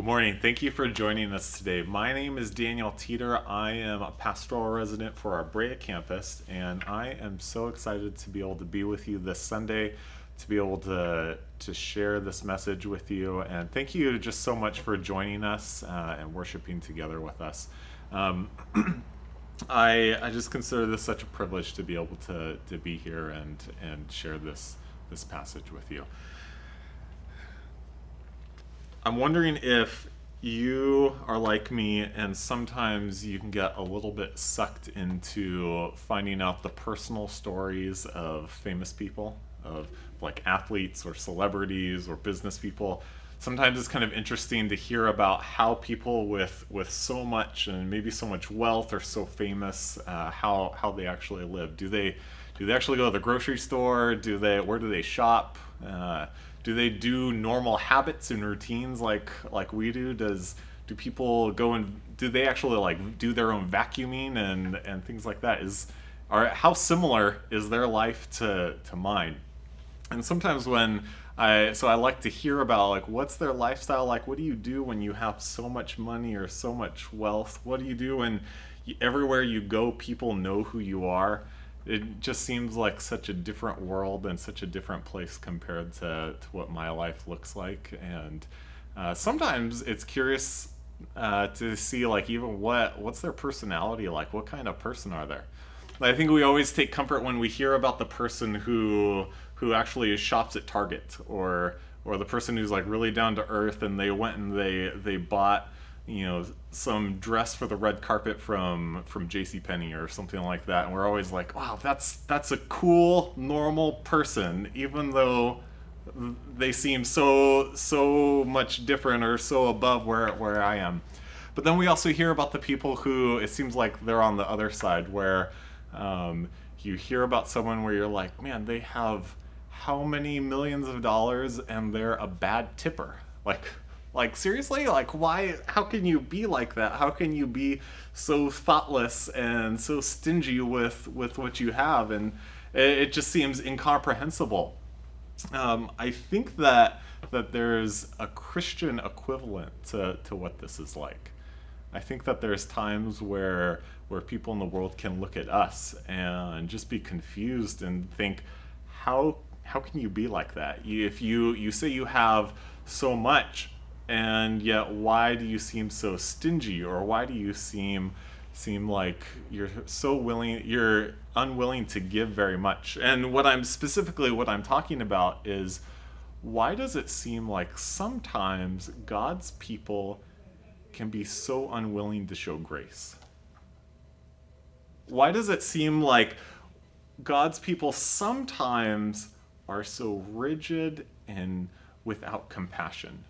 Good morning. Thank you for joining us today. My name is Daniel Teeter. I am a pastoral resident for our Brea campus, and I am so excited to be able to be with you this Sunday, to be able to, to share this message with you. And thank you just so much for joining us uh, and worshiping together with us. Um, I, I just consider this such a privilege to be able to, to be here and, and share this, this passage with you. I'm wondering if you are like me and sometimes you can get a little bit sucked into finding out the personal stories of famous people, of like athletes or celebrities or business people. Sometimes it's kind of interesting to hear about how people with with so much and maybe so much wealth or so famous, uh, how how they actually live. Do they do they actually go to the grocery store? Do they where do they shop? Uh, do they do normal habits and routines like like we do? Does do people go and do they actually like do their own vacuuming and and things like that? Is are how similar is their life to to mine? And sometimes when I so I like to hear about like what's their lifestyle like? What do you do when you have so much money or so much wealth? What do you do when everywhere you go people know who you are it just seems like such a different world and such a different place compared to, to what my life looks like. And uh, sometimes it's curious uh, to see like even what what's their personality like? What kind of person are they? I think we always take comfort when we hear about the person who who actually shops at target or or the person who's like really down to earth and they went and they they bought you know some dress for the red carpet from from J.C. Penney or something like that, and we're always like, wow, that's that's a cool normal person, even though they seem so so much different or so above where where I am. But then we also hear about the people who it seems like they're on the other side, where um, you hear about someone where you're like, man, they have how many millions of dollars and they're a bad tipper, like like seriously, like why? How can you be like that? How can you be so thoughtless and so stingy with with what you have? And it, it just seems incomprehensible. Um, I think that that there's a Christian equivalent to, to what this is like. I think that there's times where where people in the world can look at us and just be confused and think, how how can you be like that? If you you say you have so much, and yet why do you seem so stingy or why do you seem seem like you're so willing you're unwilling to give very much? And what i'm specifically what i'm talking about is why does it seem like sometimes god's people can be so unwilling to show grace? Why does it seem like god's people sometimes are so rigid and without compassion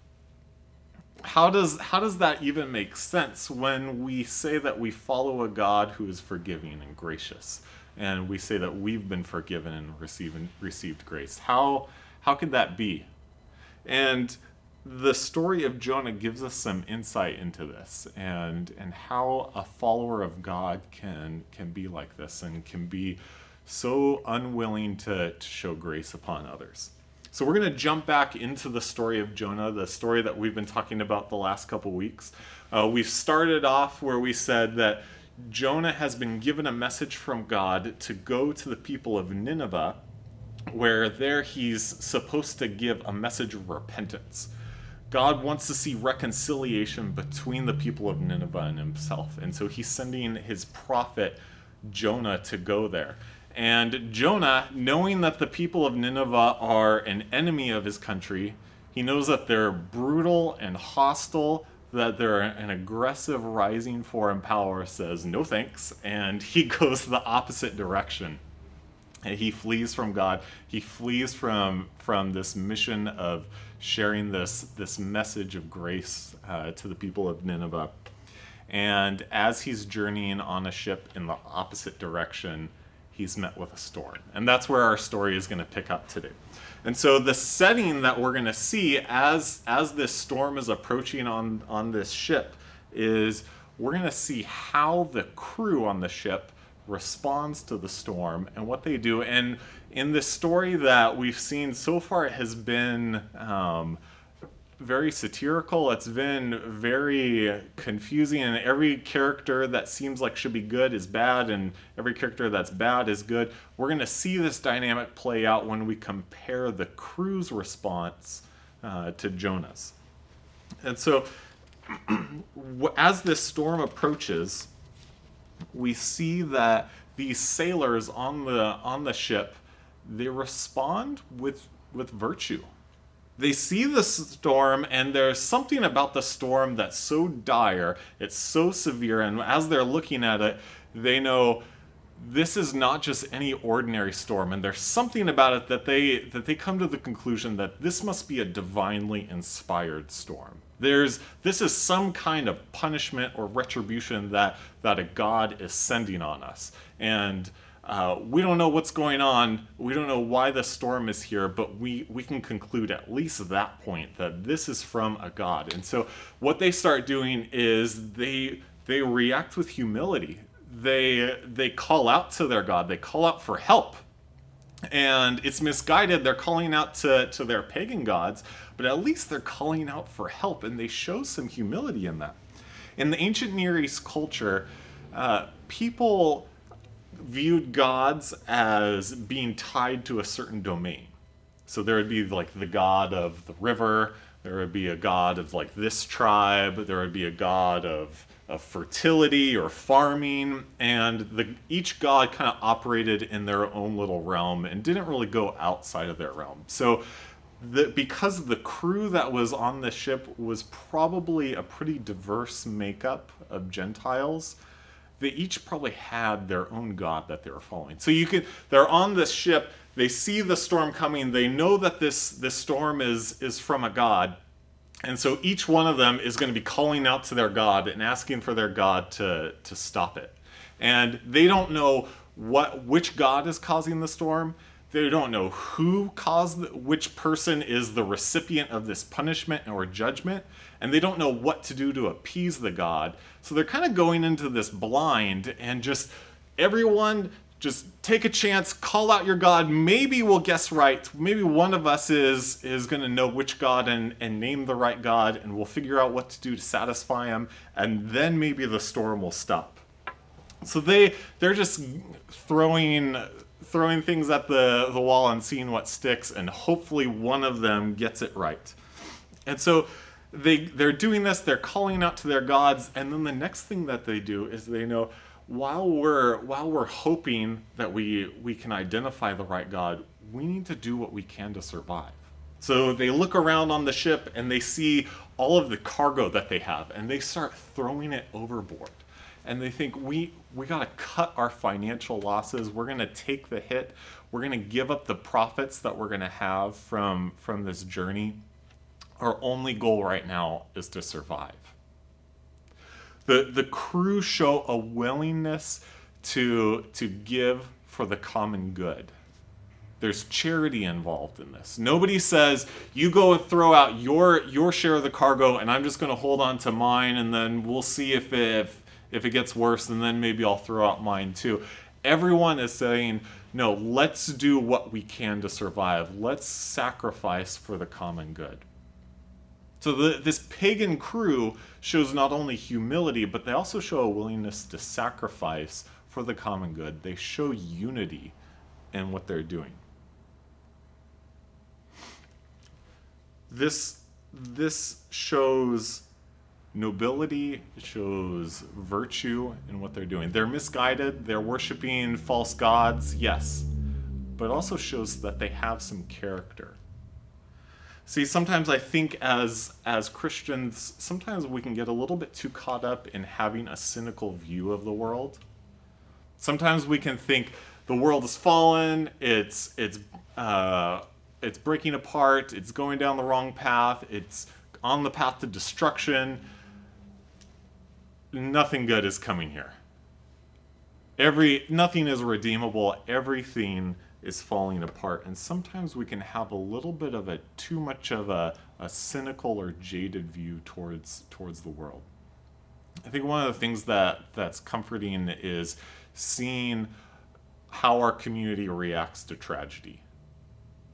how does how does that even make sense when we say that we follow a God who is forgiving and gracious, and we say that we've been forgiven and received received grace? How how could that be? And the story of Jonah gives us some insight into this and and how a follower of God can can be like this and can be so unwilling to, to show grace upon others. So we're going to jump back into the story of Jonah, the story that we've been talking about the last couple weeks. Uh, we started off where we said that Jonah has been given a message from God to go to the people of Nineveh, where there he's supposed to give a message of repentance. God wants to see reconciliation between the people of Nineveh and himself. And so he's sending his prophet Jonah to go there. And Jonah, knowing that the people of Nineveh are an enemy of his country, he knows that they're brutal and hostile, that they're an aggressive rising foreign power, says no thanks, and he goes the opposite direction. He flees from God. He flees from from this mission of sharing this this message of grace uh, to the people of Nineveh. And as he's journeying on a ship in the opposite direction, he's met with a storm. And that's where our story is going to pick up today. And so the setting that we're going to see as as this storm is approaching on on this ship is we're going to see how the crew on the ship responds to the storm and what they do. And in the story that we've seen so far, it has been um, very satirical. It's been very confusing, and every character that seems like should be good is bad, and every character that's bad is good. We're going to see this dynamic play out when we compare the crew's response uh, to Jonah's. And so, as this storm approaches, we see that these sailors on the on the ship they respond with with virtue they see the storm and there's something about the storm that's so dire it's so severe and as they're looking at it they know this is not just any ordinary storm and there's something about it that they that they come to the conclusion that this must be a divinely inspired storm. There's this is some kind of punishment or retribution that that a god is sending on us. And uh, we don't know what's going on. We don't know why the storm is here, but we, we can conclude at least that point that this is from a God. And so what they start doing is they they react with humility. They they call out to their God. They call out for help. And it's misguided. They're calling out to, to their pagan gods, but at least they're calling out for help, and they show some humility in that. In the ancient Near East culture, uh, people viewed gods as being tied to a certain domain. So there would be like the god of the river, there would be a god of like this tribe, there would be a god of, of fertility or farming, and the, each god kind of operated in their own little realm and didn't really go outside of their realm. So the, because the crew that was on the ship was probably a pretty diverse makeup of Gentiles, they each probably had their own god that they were following. So you can they're on this ship, they see the storm coming, they know that this this storm is is from a god. And so each one of them is going to be calling out to their god and asking for their god to to stop it. And they don't know what which god is causing the storm. They don't know who caused which person is the recipient of this punishment or judgment and they don't know what to do to appease the god. So they're kind of going into this blind and just everyone just take a chance, call out your god. Maybe we'll guess right. Maybe one of us is is going to know which god and and name the right god and we'll figure out what to do to satisfy him and then maybe the storm will stop. So they they're just throwing throwing things at the the wall and seeing what sticks and hopefully one of them gets it right. And so they they're doing this they're calling out to their gods and then the next thing that they do is they know while we're while we're hoping that we we can identify the right god we need to do what we can to survive. So they look around on the ship and they see all of the cargo that they have and they start throwing it overboard. And they think we we got to cut our financial losses. We're going to take the hit. We're going to give up the profits that we're going to have from from this journey our only goal right now is to survive. The, the crew show a willingness to, to give for the common good. There's charity involved in this. Nobody says, you go and throw out your, your share of the cargo and I'm just going to hold on to mine and then we'll see if it, if, if it gets worse and then maybe I'll throw out mine too. Everyone is saying, no, let's do what we can to survive. Let's sacrifice for the common good. So the, this pagan crew shows not only humility, but they also show a willingness to sacrifice for the common good. They show unity in what they're doing. This this shows nobility, it shows virtue in what they're doing. They're misguided, they're worshiping false gods, yes, but also shows that they have some character. See, sometimes I think as as Christians, sometimes we can get a little bit too caught up in having a cynical view of the world. Sometimes we can think the world has fallen, it's it's uh, it's breaking apart, it's going down the wrong path, it's on the path to destruction. Nothing good is coming here. Every nothing is redeemable. Everything is falling apart. And sometimes we can have a little bit of a too much of a, a cynical or jaded view towards towards the world. I think one of the things that that's comforting is seeing how our community reacts to tragedy.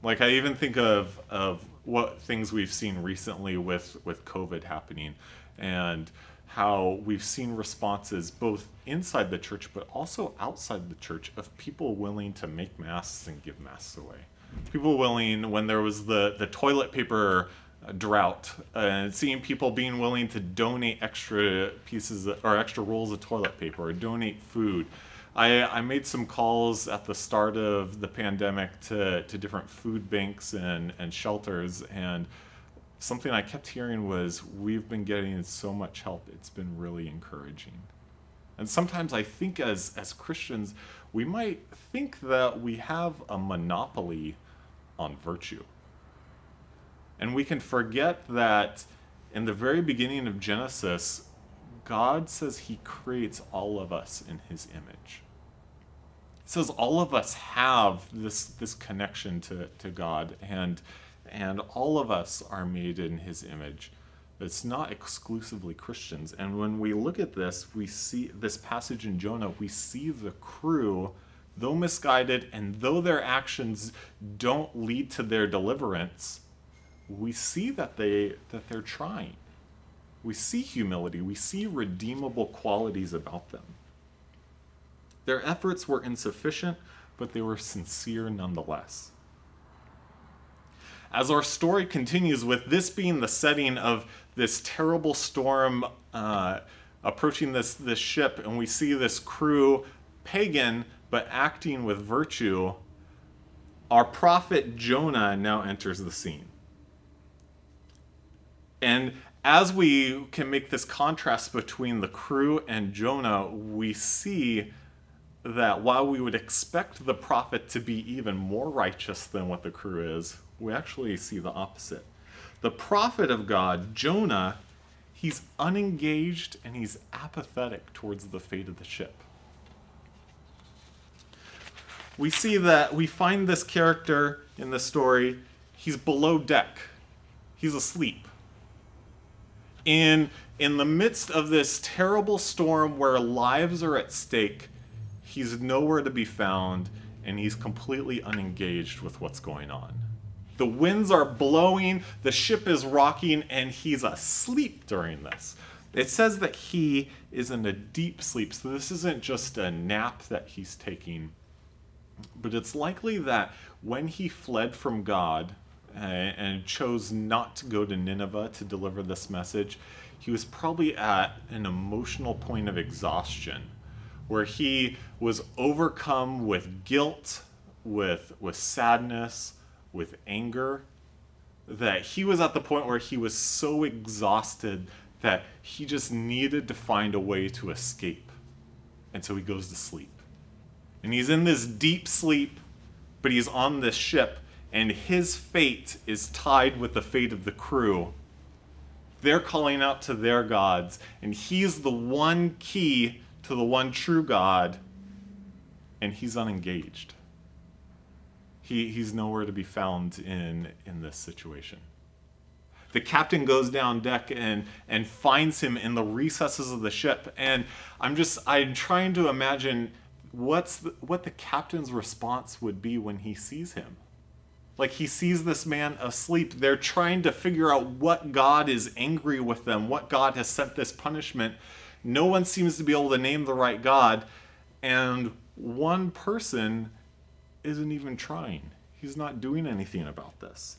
Like I even think of of what things we've seen recently with with COVID happening, and how we've seen responses both inside the church but also outside the church of people willing to make masks and give masks away. People willing when there was the the toilet paper drought and seeing people being willing to donate extra pieces or extra rolls of toilet paper or donate food. I, I made some calls at the start of the pandemic to, to different food banks and, and shelters and something I kept hearing was we've been getting so much help. It's been really encouraging. And sometimes I think as as Christians, we might think that we have a monopoly on virtue. And we can forget that in the very beginning of Genesis, God says he creates all of us in his image. He says all of us have this, this connection to, to God, and, and all of us are made in his image. It's not exclusively Christians. And when we look at this, we see this passage in Jonah, we see the crew, though misguided and though their actions don't lead to their deliverance, we see that they that they're trying. We see humility, we see redeemable qualities about them. Their efforts were insufficient, but they were sincere nonetheless. As our story continues, with this being the setting of this terrible storm uh, approaching this, this ship, and we see this crew, pagan, but acting with virtue, our prophet Jonah now enters the scene. And as we can make this contrast between the crew and Jonah, we see that while we would expect the prophet to be even more righteous than what the crew is, we actually see the opposite. The prophet of God, Jonah, he's unengaged and he's apathetic towards the fate of the ship. We see that we find this character in the story, he's below deck, he's asleep in in the midst of this terrible storm where lives are at stake, he's nowhere to be found and he's completely unengaged with what's going on. The winds are blowing, the ship is rocking, and he's asleep during this. It says that he is in a deep sleep, so this isn't just a nap that he's taking, but it's likely that when he fled from God, and chose not to go to Nineveh to deliver this message, he was probably at an emotional point of exhaustion where he was overcome with guilt, with, with sadness, with anger, that he was at the point where he was so exhausted that he just needed to find a way to escape. And so he goes to sleep. And he's in this deep sleep, but he's on this ship and his fate is tied with the fate of the crew. They're calling out to their gods, and he's the one key to the one true God, and he's unengaged. He, he's nowhere to be found in, in this situation. The captain goes down deck and, and finds him in the recesses of the ship. And I'm just, I'm trying to imagine what's the, what the captain's response would be when he sees him like he sees this man asleep. They're trying to figure out what God is angry with them, what God has sent this punishment. No one seems to be able to name the right God. And one person isn't even trying. He's not doing anything about this.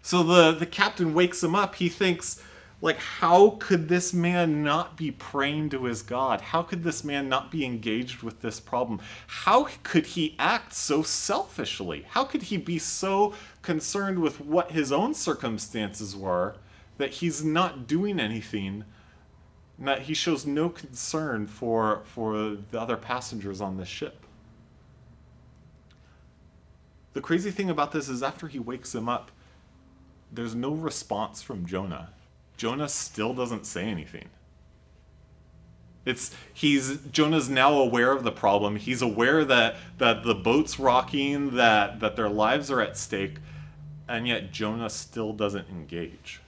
So the, the captain wakes him up. He thinks, like, how could this man not be praying to his God? How could this man not be engaged with this problem? How could he act so selfishly? How could he be so concerned with what his own circumstances were that he's not doing anything? That he shows no concern for, for the other passengers on this ship. The crazy thing about this is, after he wakes him up, there's no response from Jonah Jonah still doesn't say anything. It's he's Jonah's now aware of the problem. He's aware that that the boat's rocking, that that their lives are at stake, and yet Jonah still doesn't engage.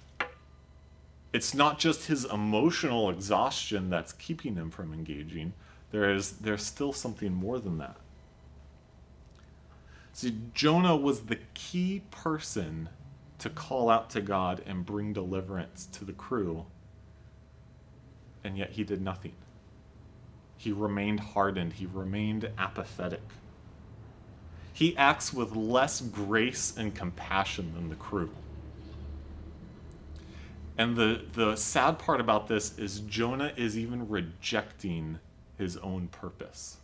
It's not just his emotional exhaustion that's keeping him from engaging. There is there's still something more than that. See, Jonah was the key person to call out to God and bring deliverance to the crew, and yet he did nothing. He remained hardened, he remained apathetic. He acts with less grace and compassion than the crew. And the, the sad part about this is Jonah is even rejecting his own purpose.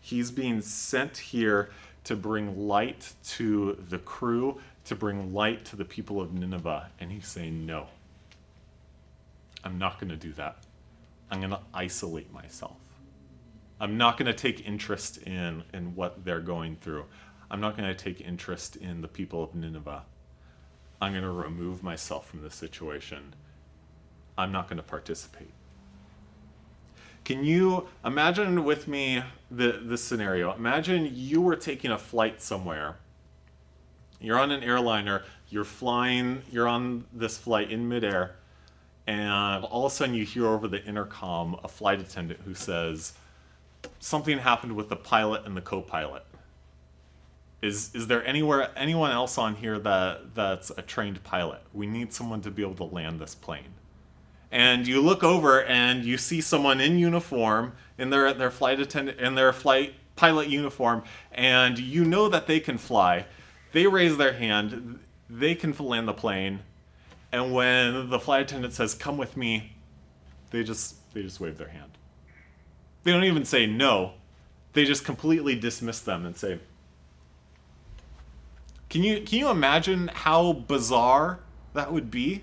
He's being sent here to bring light to the crew, to bring light to the people of Nineveh. And he's saying, No, I'm not going to do that. I'm going to isolate myself. I'm not going to take interest in, in what they're going through. I'm not going to take interest in the people of Nineveh. I'm going to remove myself from the situation. I'm not going to participate. Can you imagine with me the, the scenario? Imagine you were taking a flight somewhere. You're on an airliner, you're flying, you're on this flight in midair, and all of a sudden you hear over the intercom a flight attendant who says, Something happened with the pilot and the co pilot. Is, is there anywhere anyone else on here that that's a trained pilot? We need someone to be able to land this plane and you look over and you see someone in uniform in their their flight attendant in their flight pilot uniform and you know that they can fly. They raise their hand they can land the plane and when the flight attendant says come with me they just they just wave their hand. They don't even say no. They just completely dismiss them and say can you can you imagine how bizarre that would be?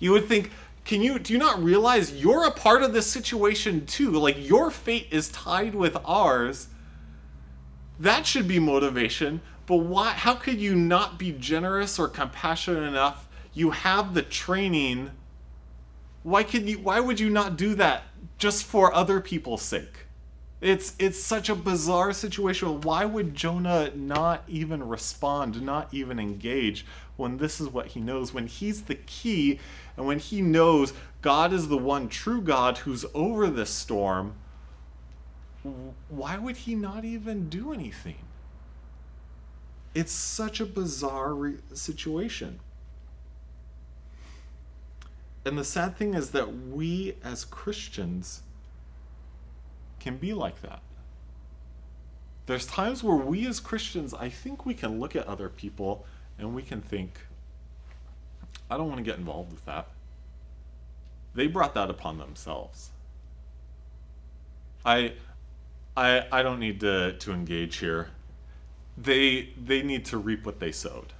You would think can you do you not realize you're a part of this situation too? Like your fate is tied with ours. That should be motivation but why how could you not be generous or compassionate enough? You have the training. Why could you why would you not do that just for other people's sake? It's it's such a bizarre situation. Why would jonah not even respond not even engage when this is what he knows? When he's the key and when he knows God is the one true God who's over this storm, why would he not even do anything? It's such a bizarre re- situation. And the sad thing is that we as Christians can be like that. There's times where we as Christians, I think we can look at other people and we can think, I don't want to get involved with that. They brought that upon themselves. I I I don't need to to engage here. They they need to reap what they sowed.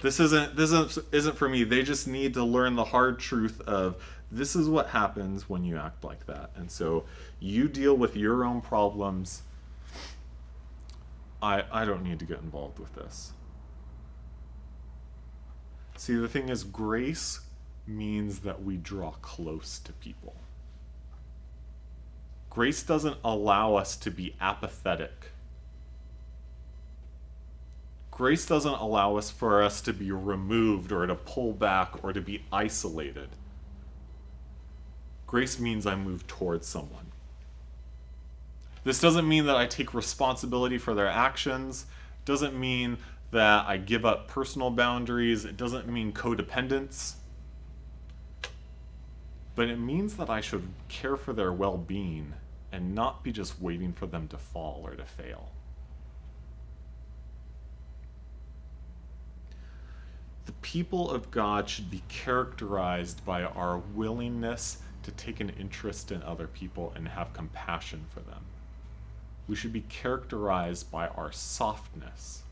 This isn't this isn't, isn't for me. They just need to learn the hard truth of this is what happens when you act like that. And so you deal with your own problems. I I don't need to get involved with this. See, the thing is, grace means that we draw close to people. Grace doesn't allow us to be apathetic. Grace doesn't allow us for us to be removed or to pull back or to be isolated. Grace means I move towards someone. This doesn't mean that I take responsibility for their actions, doesn't mean that I give up personal boundaries. It doesn't mean codependence. But it means that I should care for their well being and not be just waiting for them to fall or to fail. The people of God should be characterized by our willingness to take an interest in other people and have compassion for them. We should be characterized by our softness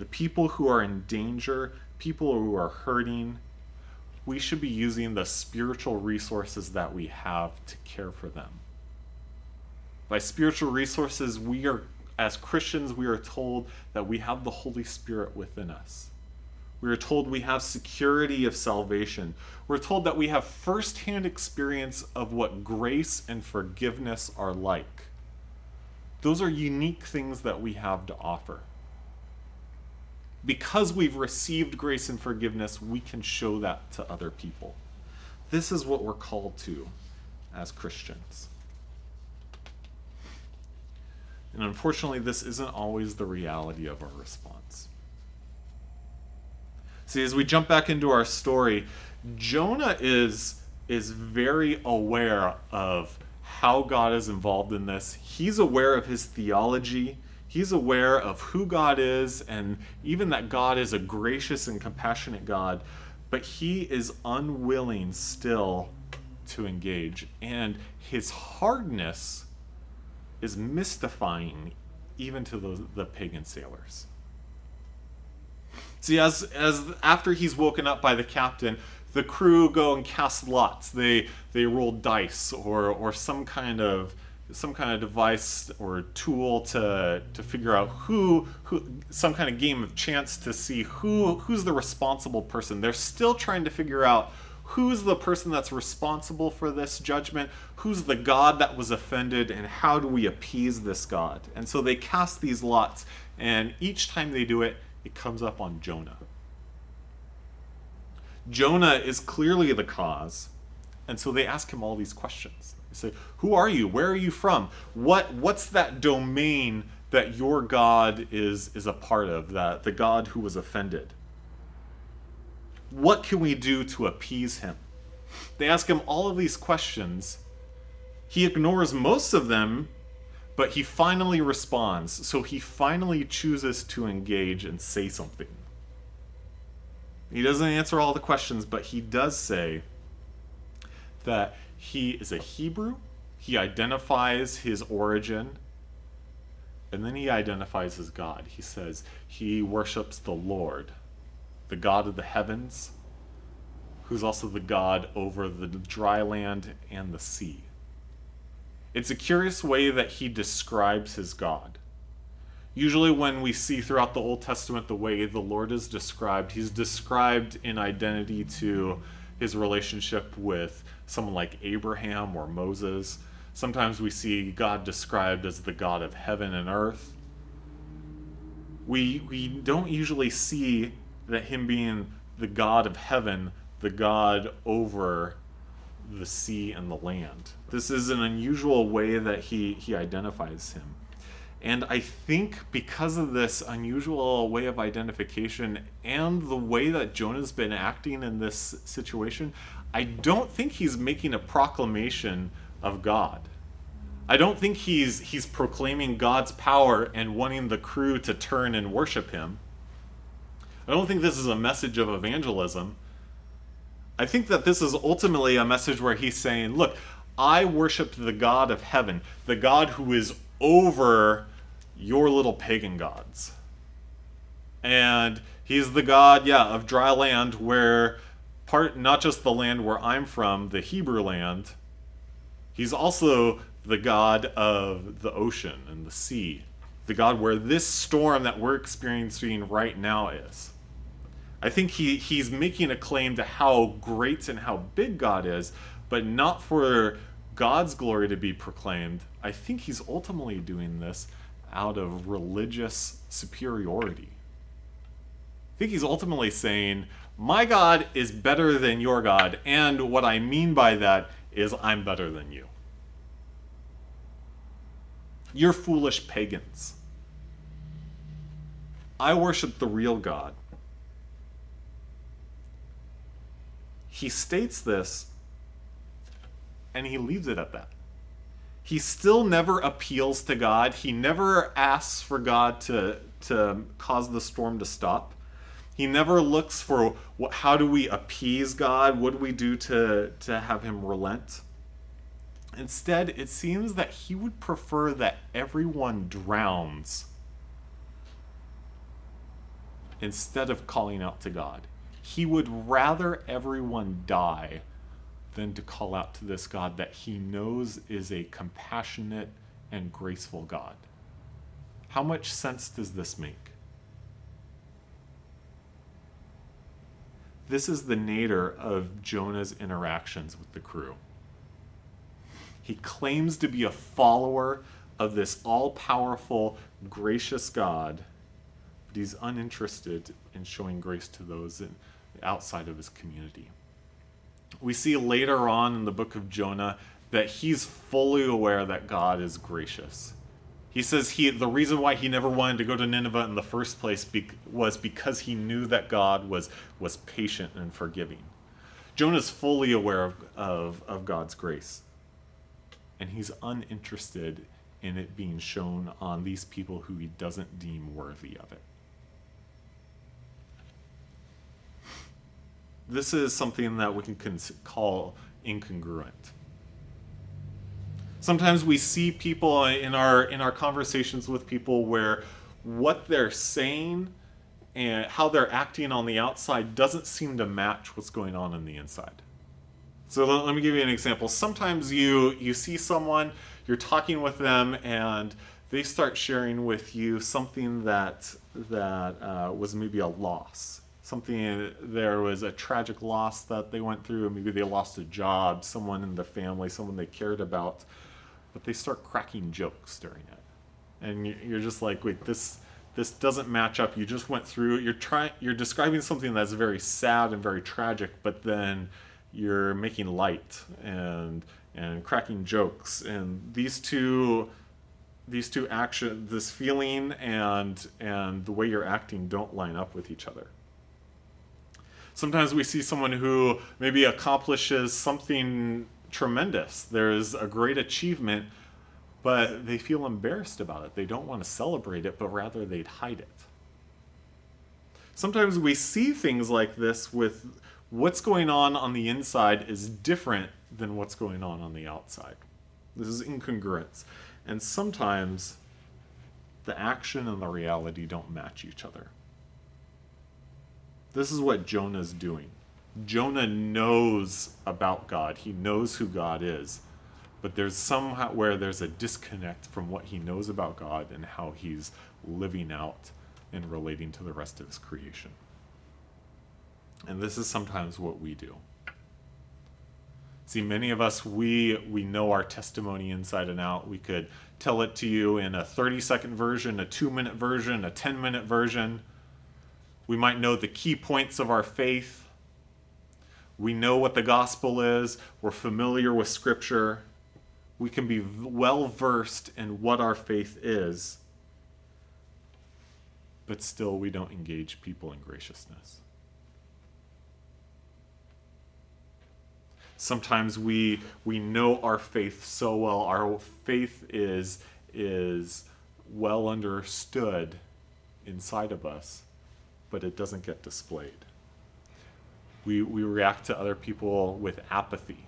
the people who are in danger, people who are hurting, we should be using the spiritual resources that we have to care for them. By spiritual resources, we are, as Christians, we are told that we have the Holy Spirit within us. We are told we have security of salvation. We're told that we have firsthand experience of what grace and forgiveness are like. Those are unique things that we have to offer because we've received grace and forgiveness, we can show that to other people. This is what we're called to as Christians. And unfortunately, this isn't always the reality of our response. See, as we jump back into our story, Jonah is, is very aware of how God is involved in this. He's aware of his theology. He's aware of who God is and even that God is a gracious and compassionate God, but he is unwilling still to engage. And his hardness is mystifying even to the, the pagan sailors. See, as, as after he's woken up by the captain, the crew go and cast lots. They they roll dice or or some kind of some kind of device or tool to to figure out who who some kind of game of chance to see who who's the responsible person. They're still trying to figure out who's the person that's responsible for this judgment, who's the god that was offended and how do we appease this god. And so they cast these lots and each time they do it it comes up on Jonah. Jonah is clearly the cause. And so they ask him all these questions. They say, Who are you? Where are you from? What what's that domain that your God is is a part of, that the God who was offended? What can we do to appease him? They ask him all of these questions. He ignores most of them but he finally responds, so he finally chooses to engage and say something. He doesn't answer all the questions, but he does say that he is a Hebrew, he identifies his origin, and then he identifies his God. He says he worships the Lord, the God of the heavens, who's also the God over the dry land and the sea. It's a curious way that he describes his God. Usually, when we see throughout the Old Testament the way the Lord is described, he's described in identity to his relationship with someone like Abraham or Moses. Sometimes we see God described as the God of heaven and earth. We, we don't usually see that him being the God of heaven, the God over the sea and the land. This is an unusual way that he, he identifies him. And I think because of this unusual way of identification and the way that Jonah's been acting in this situation, I don't think he's making a proclamation of God. I don't think he's he's proclaiming God's power and wanting the crew to turn and worship him. I don't think this is a message of evangelism. I think that this is ultimately a message where he's saying, Look, I worship the God of heaven, the God who is over your little pagan gods. And he's the God, yeah, of dry land where part not just the land where I'm from, the Hebrew land, he's also the God of the ocean and the sea. The God where this storm that we're experiencing right now is. I think he, he's making a claim to how great and how big God is, but not for God's glory to be proclaimed. I think he's ultimately doing this out of religious superiority. I think he's ultimately saying, My God is better than your God, and what I mean by that is I'm better than you. You're foolish pagans. I worship the real God. He states this and he leaves it at that. He still never appeals to God. He never asks for God to, to cause the storm to stop. He never looks for what, how do we appease God? What do we do to, to have him relent? Instead, it seems that he would prefer that everyone drowns instead of calling out to God. He would rather everyone die than to call out to this God that he knows is a compassionate and graceful God. How much sense does this make? This is the nadir of Jonah's interactions with the crew. He claims to be a follower of this all powerful, gracious God, but he's uninterested in showing grace to those in, outside of his community. We see later on in the book of Jonah that he's fully aware that God is gracious. He says he the reason why he never wanted to go to Nineveh in the first place be, was because he knew that God was was patient and forgiving. Jonah's fully aware of, of, of God's grace. And he's uninterested in it being shown on these people who he doesn't deem worthy of it. This is something that we can cons- call incongruent. Sometimes we see people in our in our conversations with people where what they're saying and how they're acting on the outside doesn't seem to match what's going on in the inside. So let, me give you an example. Sometimes you you see someone, you're talking with them, and they start sharing with you something that that uh, was maybe a loss. Something there was a tragic loss that they went through. Maybe they lost a job, someone in the family, someone they cared about but they start cracking jokes during it, and you're just like, wait, this this doesn't match up. You just went through. You're trying. You're describing something that's very sad and very tragic, but then you're making light and and cracking jokes, and these two these two action this feeling and and the way you're acting don't line up with each other sometimes we see someone who maybe accomplishes something tremendous. There's a great achievement, but they feel embarrassed about it. They don't want to celebrate it, but rather they'd hide it. Sometimes we see things like this with what's going on on the inside is different than what's going on on the outside. This is incongruence. And sometimes the action and the reality don't match each other. This is what Jonah's doing. Jonah knows about God. He knows who God is. But there's somehow where there's a disconnect from what he knows about God and how he's living out and relating to the rest of his creation. And this is sometimes what we do. See, many of us, we, we know our testimony inside and out. We could tell it to you in a 30 second version, a two minute version, a 10 minute version. We might know the key points of our faith. We know what the gospel is, we're familiar with scripture, we can be well versed in what our faith is, but still we don't engage people in graciousness. Sometimes we we know our faith so well, our faith is is well understood inside of us, but it doesn't get displayed we, we react to other people with apathy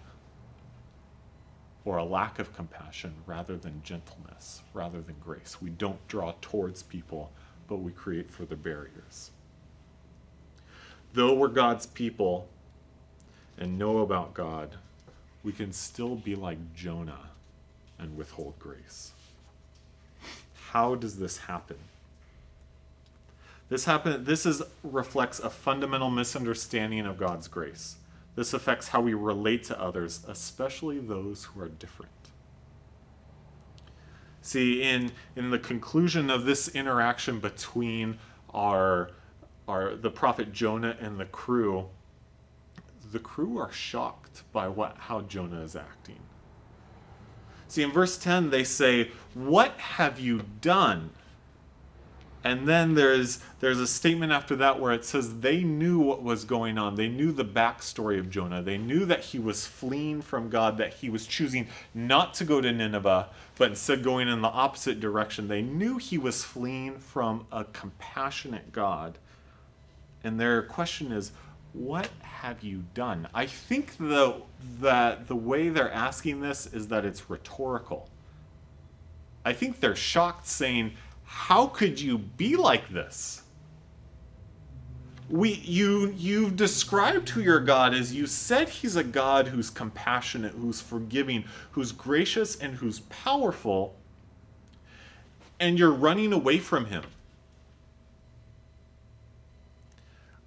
or a lack of compassion rather than gentleness, rather than grace. We don't draw towards people, but we create further barriers. Though we're God's people and know about God, we can still be like Jonah and withhold grace. How does this happen? This happen this is reflects a fundamental misunderstanding of God's grace. This affects how we relate to others, especially those who are different. See, in in the conclusion of this interaction between our our the prophet Jonah and the crew, the crew are shocked by what how Jonah is acting. See, in verse 10 they say, "What have you done?" And then there's there's a statement after that where it says they knew what was going on. They knew the backstory of Jonah. They knew that he was fleeing from God, that he was choosing not to go to Nineveh, but instead going in the opposite direction. They knew he was fleeing from a compassionate God. And their question is, what have you done? I think the, that the way they're asking this is that it's rhetorical. I think they're shocked saying, how could you be like this? We, you, you've described who your God is. You said he's a God who's compassionate, who's forgiving, who's gracious, and who's powerful. And you're running away from him.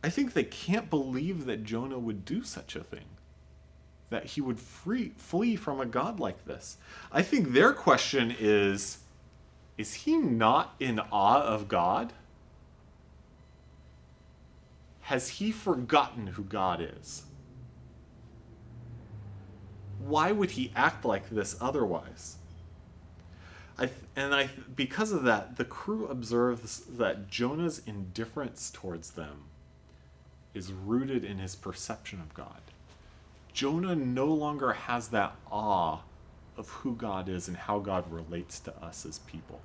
I think they can't believe that Jonah would do such a thing. That he would free, flee from a God like this. I think their question is is he not in awe of God? Has he forgotten who God is? Why would he act like this otherwise? I th- and I because of that, the crew observes that Jonah's indifference towards them is rooted in his perception of God. Jonah no longer has that awe of who God is and how God relates to us as people.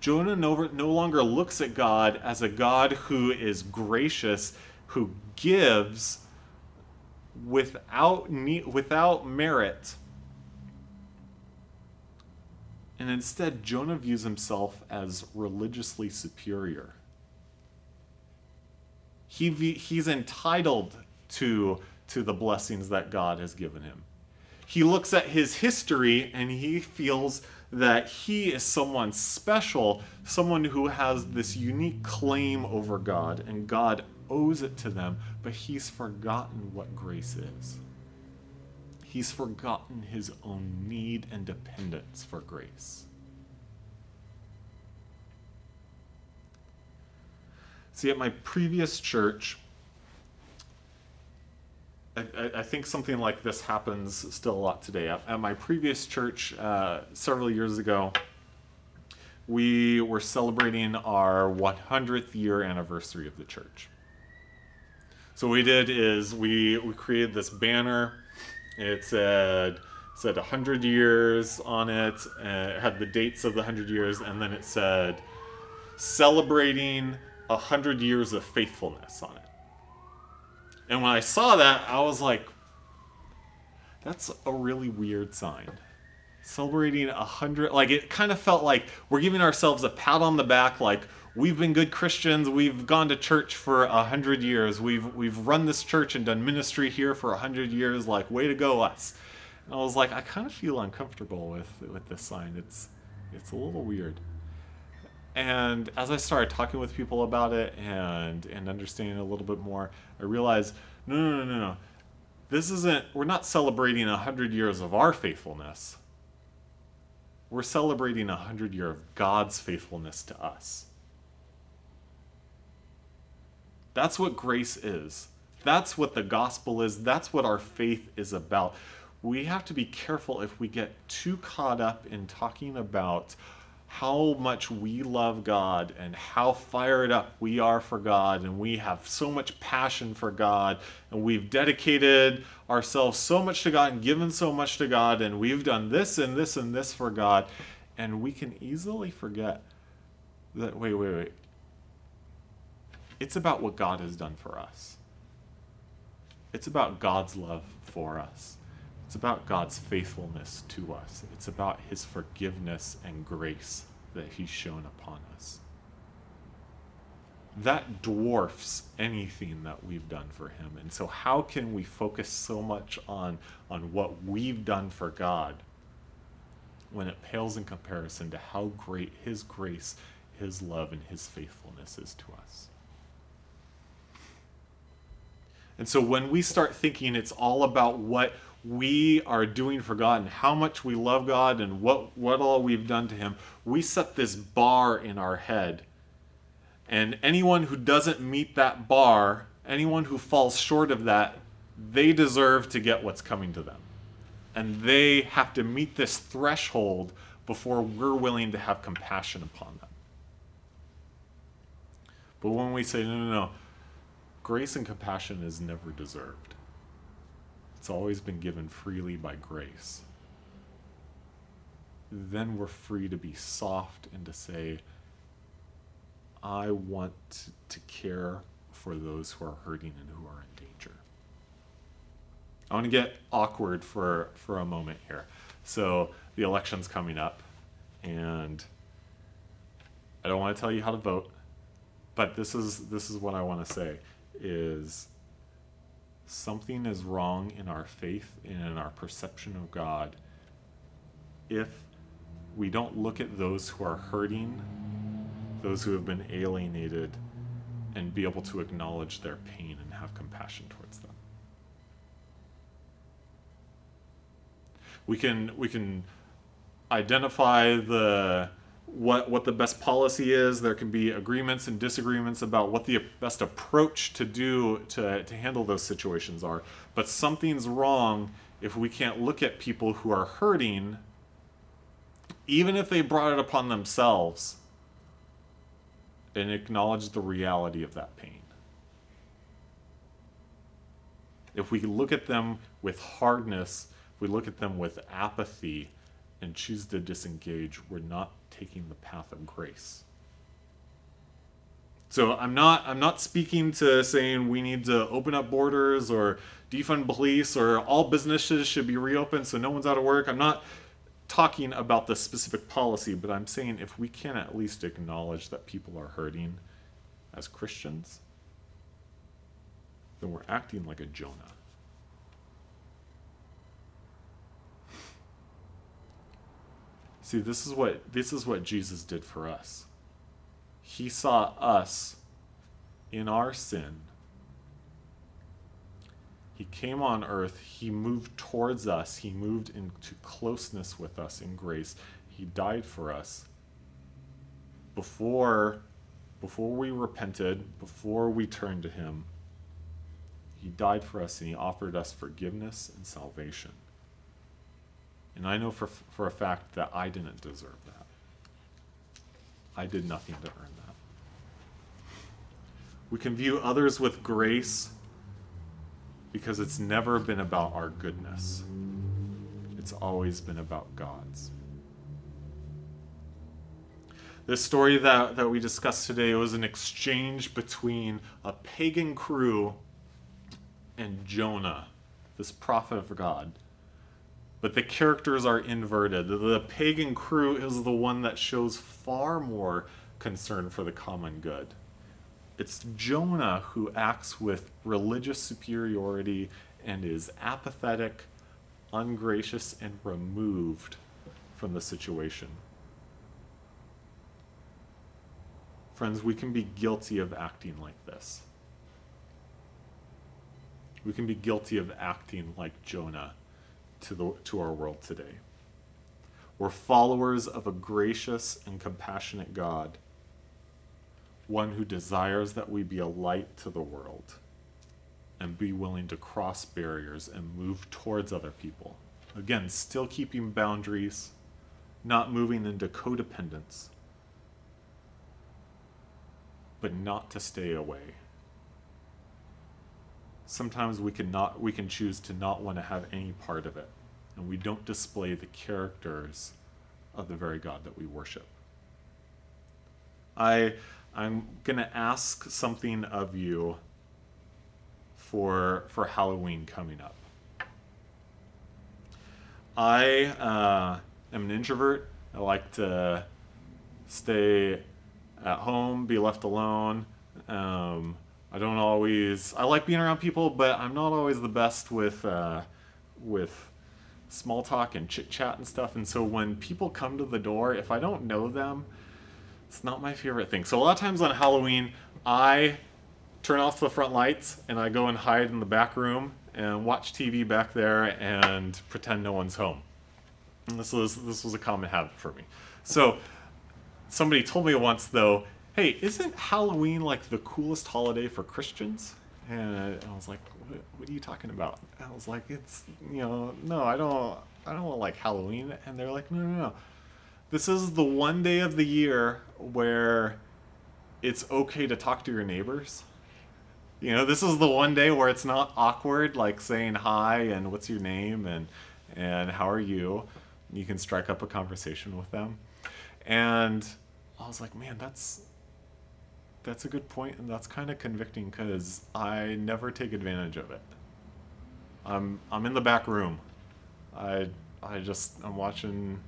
Jonah no, no longer looks at God as a God who is gracious, who gives without without merit. And instead, Jonah views himself as religiously superior. He, he's entitled to, to the blessings that God has given him. He looks at his history and he feels that he is someone special, someone who has this unique claim over God, and God owes it to them, but he's forgotten what grace is. He's forgotten his own need and dependence for grace. See, at my previous church, I, I, think something like this happens still a lot today. At, at my previous church uh, several years ago, we were celebrating our 100th year anniversary of the church. So what we did is we, we created this banner. It said said 100 years on it. it had the dates of the 100 years, and then it said celebrating 100 years of faithfulness on it. And when I saw that, I was like, that's a really weird sign. Celebrating a hundred, like it kind of felt like we're giving ourselves a pat on the back, like we've been good Christians, we've gone to church for a hundred years, we've we've run this church and done ministry here for a hundred years, like way to go us. And I was like, I kind of feel uncomfortable with with this sign. It's it's a little weird. And as I started talking with people about it and and understanding a little bit more, I realized no, no, no, no, no. This isn't. We're not celebrating a hundred years of our faithfulness. We're celebrating a hundred year of God's faithfulness to us. That's what grace is. That's what the gospel is. That's what our faith is about. We have to be careful if we get too caught up in talking about how much we love God and how fired up we are for God, and we have so much passion for God, and we've dedicated ourselves so much to God and given so much to God, and we've done this and this and this for God, and we can easily forget that wait, wait, wait. It's about what God has done for us. It's about God's love for us. It's about God's faithfulness to us. It's about his forgiveness and grace that he's shown upon us. That dwarfs anything that we've done for him. And so how can we focus so much on on what we've done for God when it pales in comparison to how great his grace, his love and his faithfulness is to us? And so when we start thinking it's all about what we are doing for God and how much we love God and what, what all we've done to Him, we set this bar in our head. And anyone who doesn't meet that bar, anyone who falls short of that, they deserve to get what's coming to them. And they have to meet this threshold before we're willing to have compassion upon them. But when we say, no, no, no, grace and compassion is never deserved. It's always been given freely by grace. Then we're free to be soft and to say, I want to care for those who are hurting and who are in danger. I want to get awkward for, for a moment here. So the election's coming up, and I don't want to tell you how to vote, but this is this is what I want to say is something is wrong in our faith and in our perception of God if we don't look at those who are hurting, those who have been alienated, and be able to acknowledge their pain and have compassion towards them. We can we can identify the what what the best policy is. There can be agreements and disagreements about what the best approach to do to, to handle those situations are. But something's wrong if we can't look at people who are hurting even if they brought it upon themselves, and acknowledge the reality of that pain. If we look at them with hardness, if we look at them with apathy and choose to disengage, we're not taking the path of grace. So I'm not I'm not speaking to saying we need to open up borders or defund police or all businesses should be reopened so no one's out of work. I'm not talking about the specific policy, but I'm saying if we can at least acknowledge that people are hurting as Christians, then we're acting like a Jonah. See, this is what this is what Jesus did for us. He saw us in our sin. He came on earth, he moved towards us, he moved into closeness with us in grace. He died for us. Before before we repented, before we turned to him, he died for us and he offered us forgiveness and salvation. And I know for, for a fact that I didn't deserve that. I did nothing to earn that. We can view others with grace because it's never been about our goodness, it's always been about God's. This story that, that we discussed today was an exchange between a pagan crew and Jonah, this prophet of God but the characters are inverted. The pagan crew is the one that shows far more concern for the common good. It's Jonah who acts with religious superiority and is apathetic, ungracious, and removed from the situation. Friends, we can be guilty of acting like this. We can be guilty of acting like Jonah to, the, to our world today. We're followers of a gracious and compassionate God, one who desires that we be a light to the world and be willing to cross barriers and move towards other people. Again, still keeping boundaries, not moving into codependence, but not to stay away. Sometimes we can not we can choose to not want to have any part of it and we don't display the characters of the very God that we worship. I, I'm going to ask something of you for, for Halloween coming up. I uh, am an introvert. I like to stay at home, be left alone. Um, I don't always. I like being around people, but I'm not always the best with uh, with small talk and chit chat and stuff. And so when people come to the door, if I don't know them, it's not my favorite thing. So a lot of times on Halloween, I turn off the front lights and I go and hide in the back room and watch TV back there and pretend no one's home. And this was this was a common habit for me. So somebody told me once though, "Hey, isn't Halloween like the coolest holiday for Christians?" And I was like, what, what, are you talking about? And I was like, it's, you know, no, I don't, I don't want like Halloween. And they're like, no, no, no. This is the one day of the year where it's okay to talk to your neighbors. You know, this is the one day where it's not awkward, like saying hi and what's your name and, and how are you? You can strike up a conversation with them. And I was like, man, that's, that's a good point, and that's kind of convicting because I never take advantage of it. I'm I'm in the back room. I I just I'm watching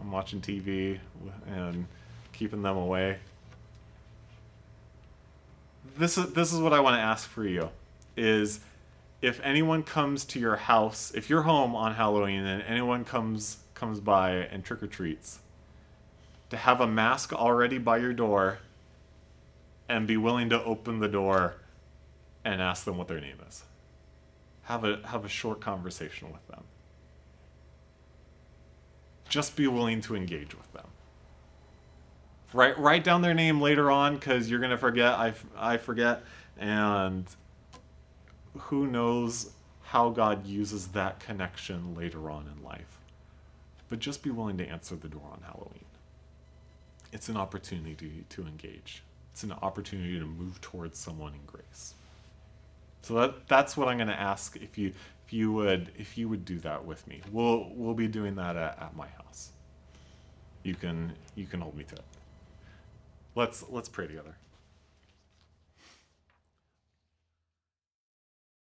I'm watching TV and keeping them away. This is this is what I want to ask for you is if anyone comes to your house, if you're home on Halloween and anyone comes comes by and trick or treats, to have a mask already by your door and be willing to open the door and ask them what their name is. Have a have a short conversation with them. Just be willing to engage with them. Write write down their name later on because you're gonna forget. I I forget, and who knows how God uses that connection later on in life. but just be willing to answer the door on Halloween. It's an opportunity to engage. It's an opportunity to move towards someone in grace. So that that's what I'm going to ask if you if you would if you would do that with me. We'll we'll be doing that at, at my house. You can you can hold me to it. Let's let's pray together.